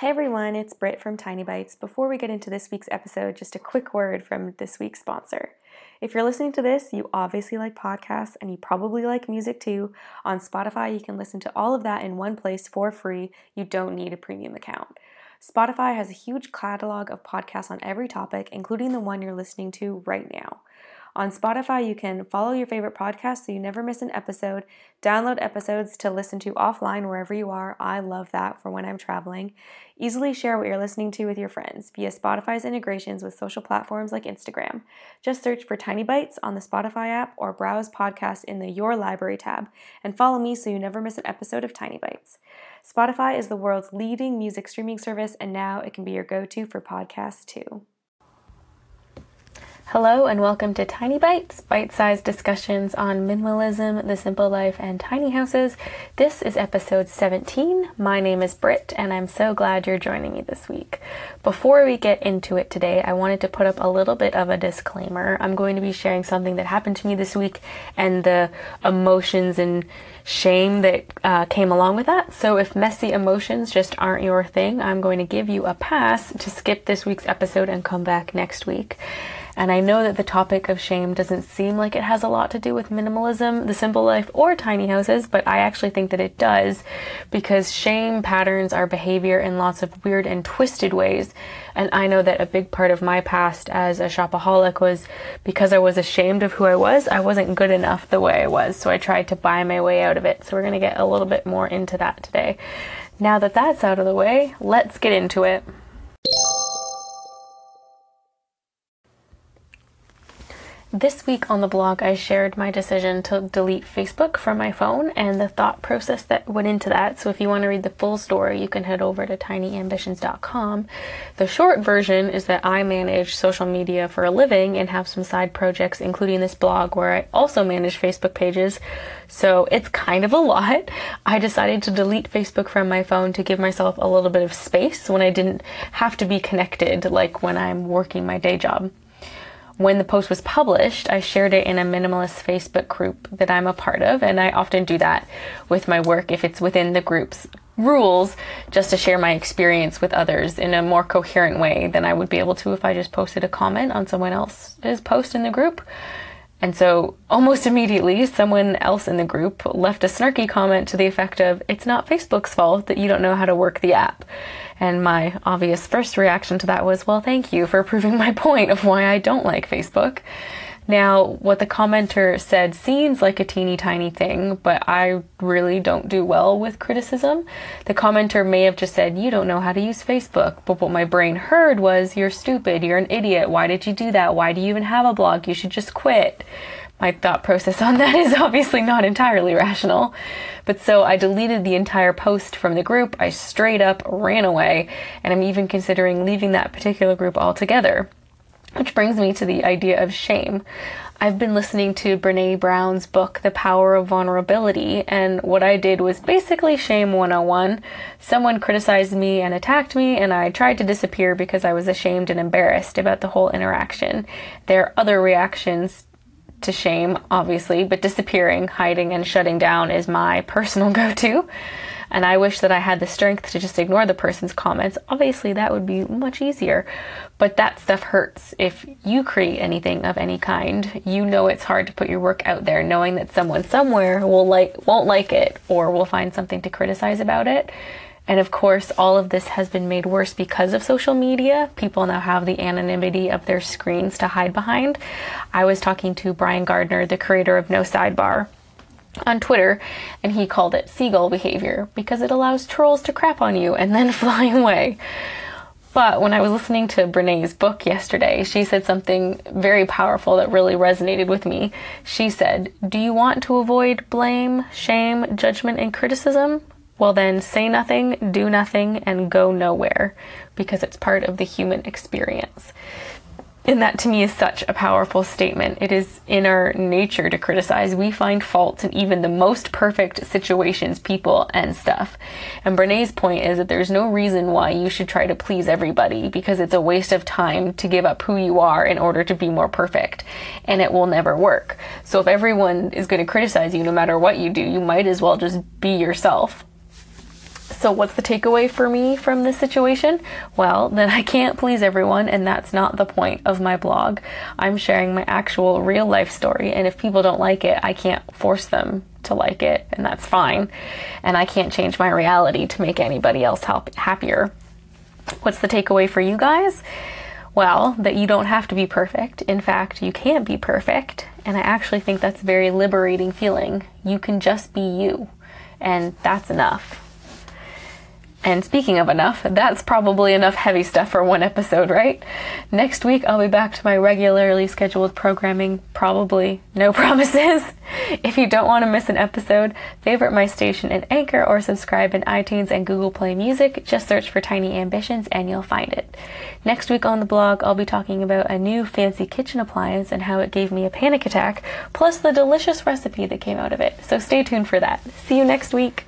Hey everyone, it's Britt from Tiny Bites. Before we get into this week's episode, just a quick word from this week's sponsor. If you're listening to this, you obviously like podcasts and you probably like music too. On Spotify, you can listen to all of that in one place for free. You don't need a premium account. Spotify has a huge catalog of podcasts on every topic, including the one you're listening to right now. On Spotify, you can follow your favorite podcast so you never miss an episode, download episodes to listen to offline wherever you are. I love that for when I'm traveling. Easily share what you're listening to with your friends via Spotify's integrations with social platforms like Instagram. Just search for Tiny Bites on the Spotify app or browse podcasts in the Your Library tab and follow me so you never miss an episode of Tiny Bites. Spotify is the world's leading music streaming service, and now it can be your go to for podcasts too. Hello, and welcome to Tiny Bites, bite sized discussions on minimalism, the simple life, and tiny houses. This is episode 17. My name is Britt, and I'm so glad you're joining me this week. Before we get into it today, I wanted to put up a little bit of a disclaimer. I'm going to be sharing something that happened to me this week and the emotions and shame that uh, came along with that. So, if messy emotions just aren't your thing, I'm going to give you a pass to skip this week's episode and come back next week. And I know that the topic of shame doesn't seem like it has a lot to do with minimalism, the simple life, or tiny houses, but I actually think that it does because shame patterns our behavior in lots of weird and twisted ways. And I know that a big part of my past as a shopaholic was because I was ashamed of who I was, I wasn't good enough the way I was. So I tried to buy my way out of it. So we're going to get a little bit more into that today. Now that that's out of the way, let's get into it. This week on the blog, I shared my decision to delete Facebook from my phone and the thought process that went into that. So, if you want to read the full story, you can head over to tinyambitions.com. The short version is that I manage social media for a living and have some side projects, including this blog where I also manage Facebook pages. So, it's kind of a lot. I decided to delete Facebook from my phone to give myself a little bit of space when I didn't have to be connected, like when I'm working my day job when the post was published, I shared it in a minimalist Facebook group that I'm a part of, and I often do that with my work if it's within the group's rules, just to share my experience with others in a more coherent way than I would be able to if I just posted a comment on someone else's post in the group. And so, almost immediately, someone else in the group left a snarky comment to the effect of, It's not Facebook's fault that you don't know how to work the app. And my obvious first reaction to that was, well, thank you for proving my point of why I don't like Facebook. Now, what the commenter said seems like a teeny tiny thing, but I really don't do well with criticism. The commenter may have just said, You don't know how to use Facebook, but what my brain heard was, You're stupid, you're an idiot, why did you do that? Why do you even have a blog? You should just quit my thought process on that is obviously not entirely rational. But so I deleted the entire post from the group. I straight up ran away, and I'm even considering leaving that particular group altogether. Which brings me to the idea of shame. I've been listening to Brene Brown's book, The Power of Vulnerability, and what I did was basically shame 101. Someone criticized me and attacked me, and I tried to disappear because I was ashamed and embarrassed about the whole interaction. There are other reactions to shame, obviously, but disappearing, hiding, and shutting down is my personal go to. And I wish that I had the strength to just ignore the person's comments. Obviously, that would be much easier. But that stuff hurts. If you create anything of any kind, you know it's hard to put your work out there knowing that someone somewhere will like won't like it or will find something to criticize about it. And of course, all of this has been made worse because of social media. People now have the anonymity of their screens to hide behind. I was talking to Brian Gardner, the creator of No Sidebar, on Twitter, and he called it seagull behavior because it allows trolls to crap on you and then fly away. But when I was listening to Brene's book yesterday, she said something very powerful that really resonated with me. She said, Do you want to avoid blame, shame, judgment, and criticism? well, then say nothing, do nothing, and go nowhere because it's part of the human experience. And that to me is such a powerful statement. It is in our nature to criticize. We find faults in even the most perfect situations, people, and stuff. And Brene's point is that there's no reason why you should try to please everybody because it's a waste of time to give up who you are in order to be more perfect. And it will never work. So if everyone is going to criticize you no matter what you do, you might as well just be yourself so what's the takeaway for me from this situation? Well, that I can't please everyone, and that's not the point of my blog. I'm sharing my actual real life story, and if people don't like it, I can't force them to like it, and that's fine. And I can't change my reality to make anybody else happier. What's the takeaway for you guys? Well, that you don't have to be perfect. In fact, you can't be perfect. And I actually think that's a very liberating feeling. You can just be you, and that's enough. And speaking of enough, that's probably enough heavy stuff for one episode, right? Next week, I'll be back to my regularly scheduled programming, probably. No promises. If you don't want to miss an episode, favorite my station in Anchor or subscribe in iTunes and Google Play Music. Just search for Tiny Ambitions and you'll find it. Next week on the blog, I'll be talking about a new fancy kitchen appliance and how it gave me a panic attack, plus the delicious recipe that came out of it. So stay tuned for that. See you next week.